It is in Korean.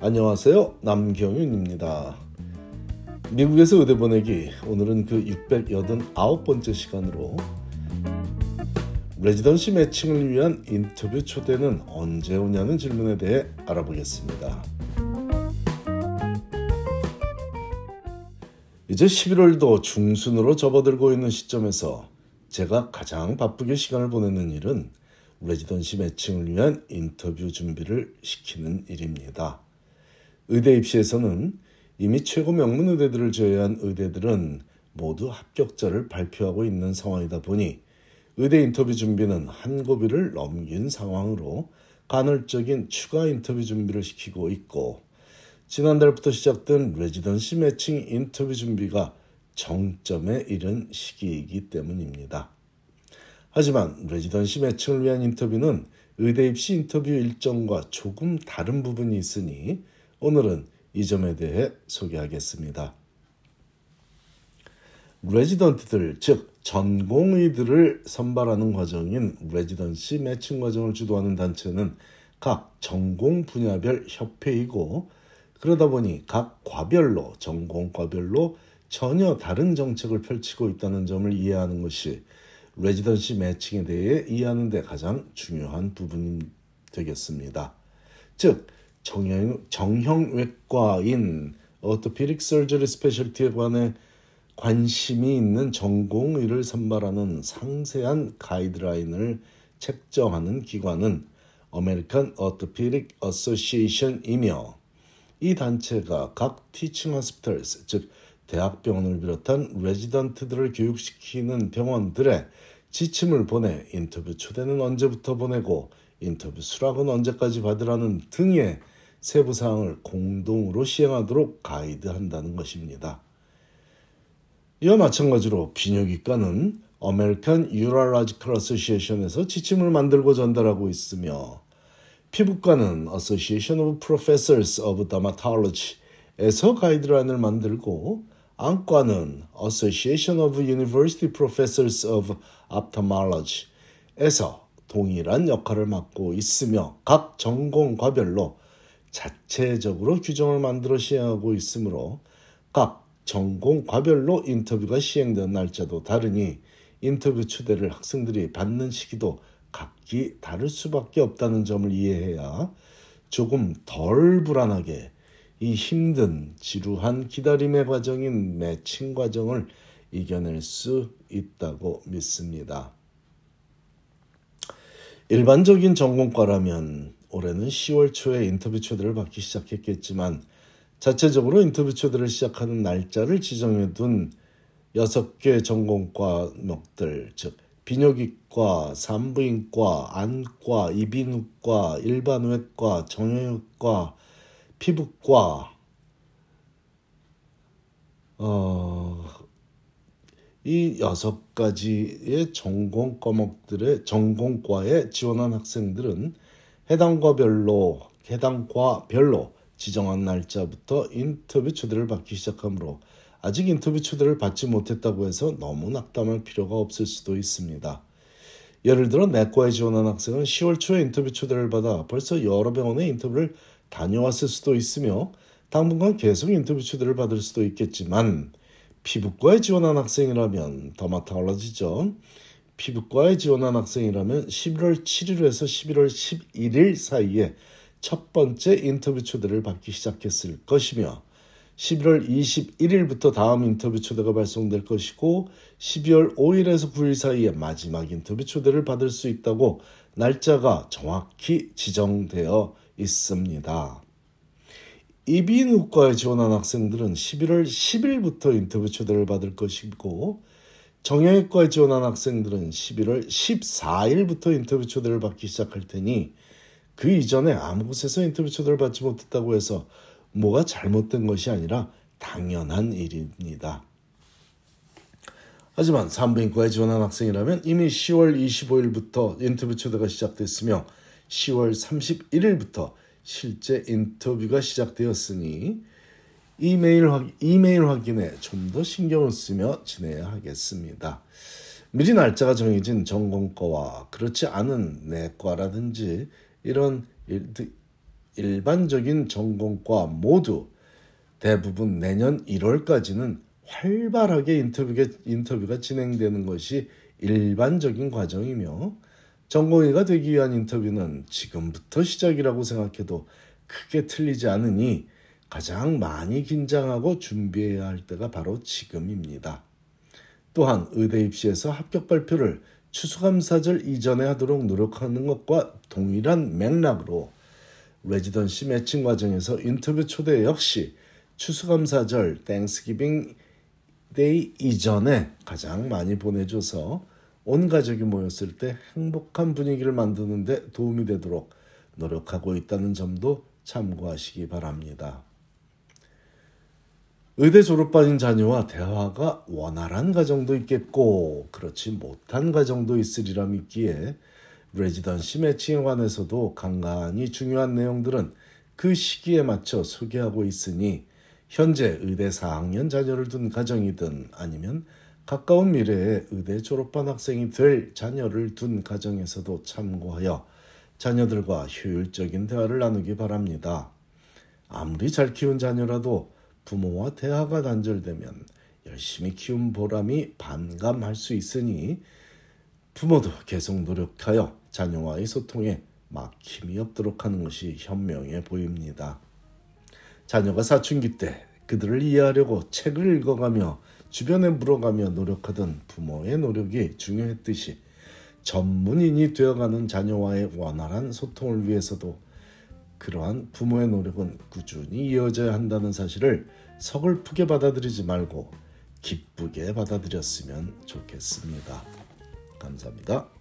안녕하세요. 남경윤입니다. 미국에서 의대 보내기 오늘은 그 689번째 시간으로 레지던시 매칭을 위한 인터뷰 초대는 언제 오냐는 질문에 대해 알아보겠습니다. 이제 11월도 중순으로 접어들고 있는 시점에서 제가 가장 바쁘게 시간을 보내는 일은 레지던시 매칭을 위한 인터뷰 준비를 시키는 일입니다. 의대 입시에서는 이미 최고 명문 의대들을 제외한 의대들은 모두 합격자를 발표하고 있는 상황이다 보니 의대 인터뷰 준비는 한 고비를 넘긴 상황으로 간헐적인 추가 인터뷰 준비를 시키고 있고 지난달부터 시작된 레지던시 매칭 인터뷰 준비가 정점에 이른 시기이기 때문입니다. 하지만 residency matching을 위한 인터뷰는 의대 입시 인터뷰 일정과 조금 다른 부분이 있으니 오늘은 이 점에 대해 소개하겠습니다. 레지던트들, 즉 전공의들을 선발하는 과정인 residency matching 과정을 주도하는 단체는 각 전공 분야별 협회이고 그러다 보니 각 과별로 전공과별로 전혀 다른 정책을 펼치고 있다는 점을 이해하는 것이 residency matching에 대해 이해하는 데 가장 중요한 부분이 되겠습니다. 즉 정형, 정형외과인 orthopedic surgery specialty에 관해 관심이 있는 전공의를 선발하는 상세한 가이드라인을 책정하는 기관은 American Orthopedic Association이며 이 단체가 각 티칭 호스피털스 즉 대학병원을 비롯한 레지던트들을 교육시키는 병원들의 지침을 보내 인터뷰 초대는 언제부터 보내고 인터뷰 수락은 언제까지 받으라는 등의 세부 사항을 공동으로 시행하도록 가이드한다는 것입니다. 이와 마찬가지로 비뇨기과는 American Urological Association에서 지침을 만들고 전달하고 있으며 피부과는 Association of Professors of Dermatology에서 가이드라인을 만들고 안과는 Association of University Professors of Ophthalmology에서 동일한 역할을 맡고 있으며 각 전공과별로 자체적으로 규정을 만들어 시행하고 있으므로 각 전공과별로 인터뷰가 시행된 날짜도 다르니 인터뷰 초대를 학생들이 받는 시기도 각기 다를 수밖에 없다는 점을 이해해야 조금 덜 불안하게 이 힘든 지루한 기다림의 과정인 매칭 과정을 이겨낼 수 있다고 믿습니다. 일반적인 전공과라면 올해는 10월 초에 인터뷰 초대를 받기 시작했겠지만 자체적으로 인터뷰 초대를 시작하는 날짜를 지정해 둔 6개 전공과 목들 즉 비뇨기과, 산부인과, 안과, 이비인후과, 일반외과, 정형외과, 피부과, 어, 이 여섯 가지의 전공 과목들의 전공과에 지원한 학생들은 해당 과별로 해당 과별로 지정한 날짜부터 인터뷰 초대를 받기 시작하므로 아직 인터뷰 초대를 받지 못했다고 해서 너무 낙담할 필요가 없을 수도 있습니다. 예를 들어 내과에 지원한 학생은 10월 초에 인터뷰 초대를 받아 벌써 여러 병원에 인터뷰를 다녀왔을 수도 있으며 당분간 계속 인터뷰 초대를 받을 수도 있겠지만 피부과에 지원한 학생이라면 더 마타올러지죠. 피부과에 지원한 학생이라면 11월 7일에서 11월 11일 사이에 첫 번째 인터뷰 초대를 받기 시작했을 것이며 11월 21일부터 다음 인터뷰 초대가 발송될 것이고 12월 5일에서 9일 사이에 마지막 인터뷰 초대를 받을 수 있다고 날짜가 정확히 지정되어 있습니다. 이비인후과에 지원한 학생들은 11월 10일부터 인터뷰 초대를 받을 것이고 정형외과에 지원한 학생들은 11월 14일부터 인터뷰 초대를 받기 시작할 테니 그 이전에 아무 곳에서 인터뷰 초대를 받지 못했다고 해서 뭐가 잘못된 것이 아니라 당연한 일입니다. 하지만 산부인과에 지원한 학생이라면 이미 10월 25일부터 인터뷰 초대가 시작됐으며 10월 31일부터 실제 인터뷰가 시작되었으니 이메일, 확, 이메일 확인에 좀 더 신경을 쓰며 지내야 하겠습니다. 미리 날짜가 정해진 전공과와 그렇지 않은 내과라든지 이런 일반적인 전공과 모두 대부분 내년 1월까지는 활발하게 인터뷰가, 인터뷰가 진행되는 것이 일반적인 과정이며 전공의가 되기 위한 인터뷰는 지금부터 시작이라고 생각해도 크게 틀리지 않으니 가장 많이 긴장하고 준비해야 할 때가 바로 지금입니다. 또한 의대 입시에서 합격 발표를 추수감사절 이전에 하도록 노력하는 것과 동일한 맥락으로 residency matching 과정에서 인터뷰 초대 역시 추수감사절 Thanksgiving Day 이전에 가장 많이 보내줘서 온 가족이 모였을 때 행복한 분위기를 만드는 데 도움이 되도록 노력하고 있다는 점도 참고하시기 바랍니다. 의대 졸업반인 자녀와 대화가 원활한 가정도 있겠고 그렇지 못한 가정도 있으리라 믿기에 레지던시 매칭에 관해서도 간간히 중요한 내용들은 그 시기에 맞춰 소개하고 있으니 현재 의대 4학년 자녀를 둔 가정이든 아니면 가까운 미래에 의대 졸업반 학생이 될 자녀를 둔 가정에서도 참고하여 자녀들과 효율적인 대화를 나누기 바랍니다. 아무리 잘 키운 자녀라도 부모와 대화가 단절되면 열심히 키운 보람이 반감할 수 있으니 부모도 계속 노력하여 자녀와의 소통에 막힘이 없도록 하는 것이 현명해 보입니다. 자녀가 사춘기 때 그들을 이해하려고 책을 읽어가며 주변에 물어가며 노력하던 부모의 노력이 중요했듯이 전문인이 되어가는 자녀와의 원활한 소통을 위해서도 그러한 부모의 노력은 꾸준히 이어져야 한다는 사실을 서글프게 받아들이지 말고 기쁘게 받아들였으면 좋겠습니다. 감사합니다.